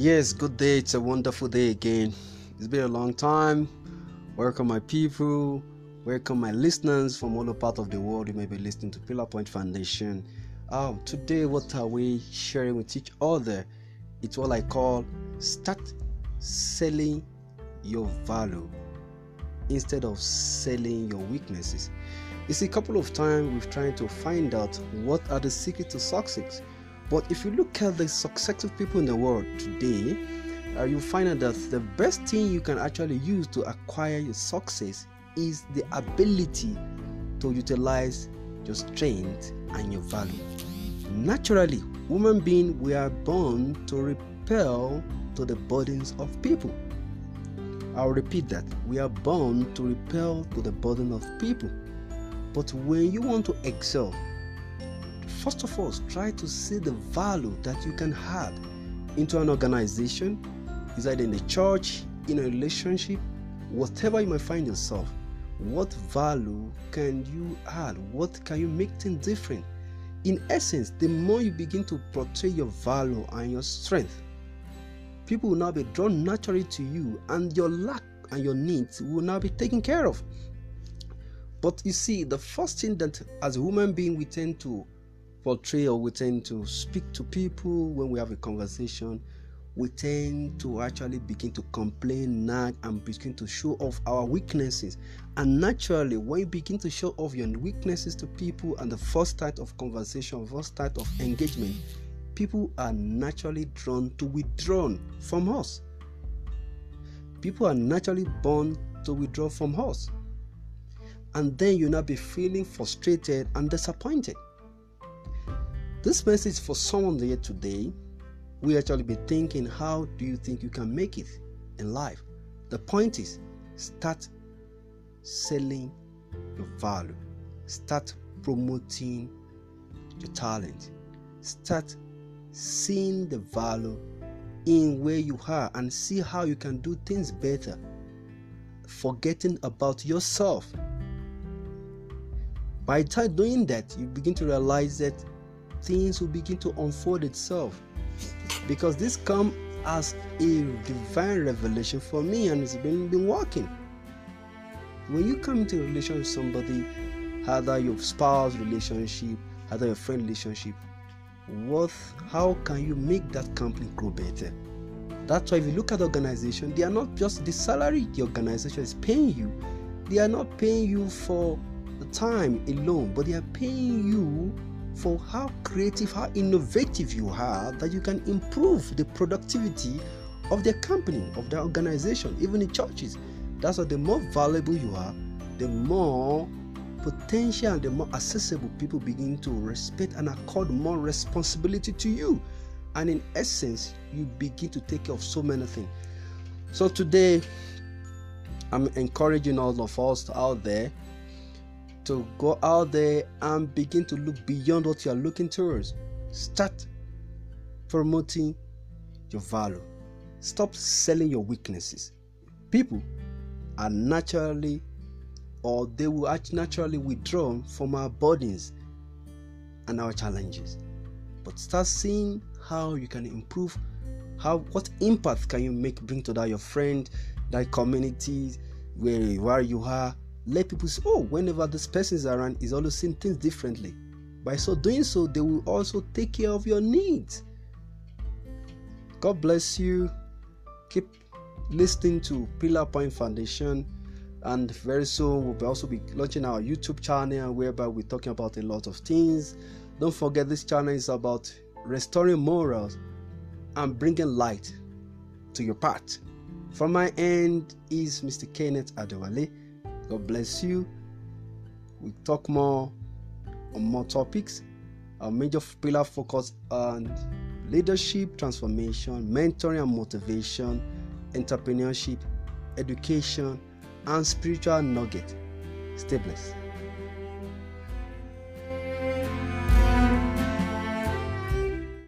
Yes, good day. It's a wonderful day again. It's been a long time. Welcome, my people. Welcome, my listeners from all over part of the world. You may be listening to Pillar Point Foundation. Um, today, what are we sharing with each other? It's what I call start selling your value instead of selling your weaknesses. It's a couple of times we've tried to find out what are the secrets to success but if you look at the successful people in the world today, uh, you find out that the best thing you can actually use to acquire your success is the ability to utilize your strength and your value. Naturally, human beings we are born to repel to the burdens of people. I'll repeat that. We are born to repel to the burden of people. But when you want to excel, first of all, try to see the value that you can add into an organization, is either in the church, in a relationship, whatever you might find yourself. What value can you add? What can you make things different? In essence, the more you begin to portray your value and your strength, people will now be drawn naturally to you, and your lack and your needs will now be taken care of. But you see, the first thing that as a human being we tend to portray or we tend to speak to people when we have a conversation, we tend to actually begin to complain, nag, and begin to show off our weaknesses. And naturally, when you begin to show off your weaknesses to people and the first start of conversation, first start of engagement, people are naturally drawn to withdraw from us. People are naturally born to withdraw from us. And then you'll not be feeling frustrated and disappointed. This message for someone here today, we actually be thinking, how do you think you can make it in life? The point is, start selling your value, start promoting your talent, start seeing the value in where you are and see how you can do things better, forgetting about yourself. By doing that, you begin to realize that things will begin to unfold itself. Because this come as a divine revelation for me and it's been, been working. When you come into a relationship with somebody either your spouse relationship either your friend relationship what how can you make that company grow better? That's why if you look at the organization they are not just the salary the organization is paying you. They are not paying you for the time alone but they are paying you for how creative, how innovative you are that you can improve the productivity of their company, of their organization, even in churches. That's why the more valuable you are, the more potential the more accessible people begin to respect and accord more responsibility to you. And in essence, you begin to take care of so many things. So today, I'm encouraging all of us out there to go out there and begin to look beyond what you are looking towards. Start promoting your value. Stop selling your weaknesses. People are naturally or they will naturally withdraw from our burdens and our challenges. But start seeing how you can improve how what impact can you make bring to that your friend, that community where, where you are let people say, oh, whenever this person is around, he's always seeing things differently. By so doing so, they will also take care of your needs. God bless you. Keep listening to Pillar Point Foundation. And very soon we'll also be launching our YouTube channel whereby we're talking about a lot of things. Don't forget this channel is about restoring morals and bringing light to your path. From my end is Mr. Kenneth Adewale. God bless you. We talk more on more topics. Our major pillar focus on leadership, transformation, mentoring and motivation, entrepreneurship, education, and spiritual nugget. Stay blessed.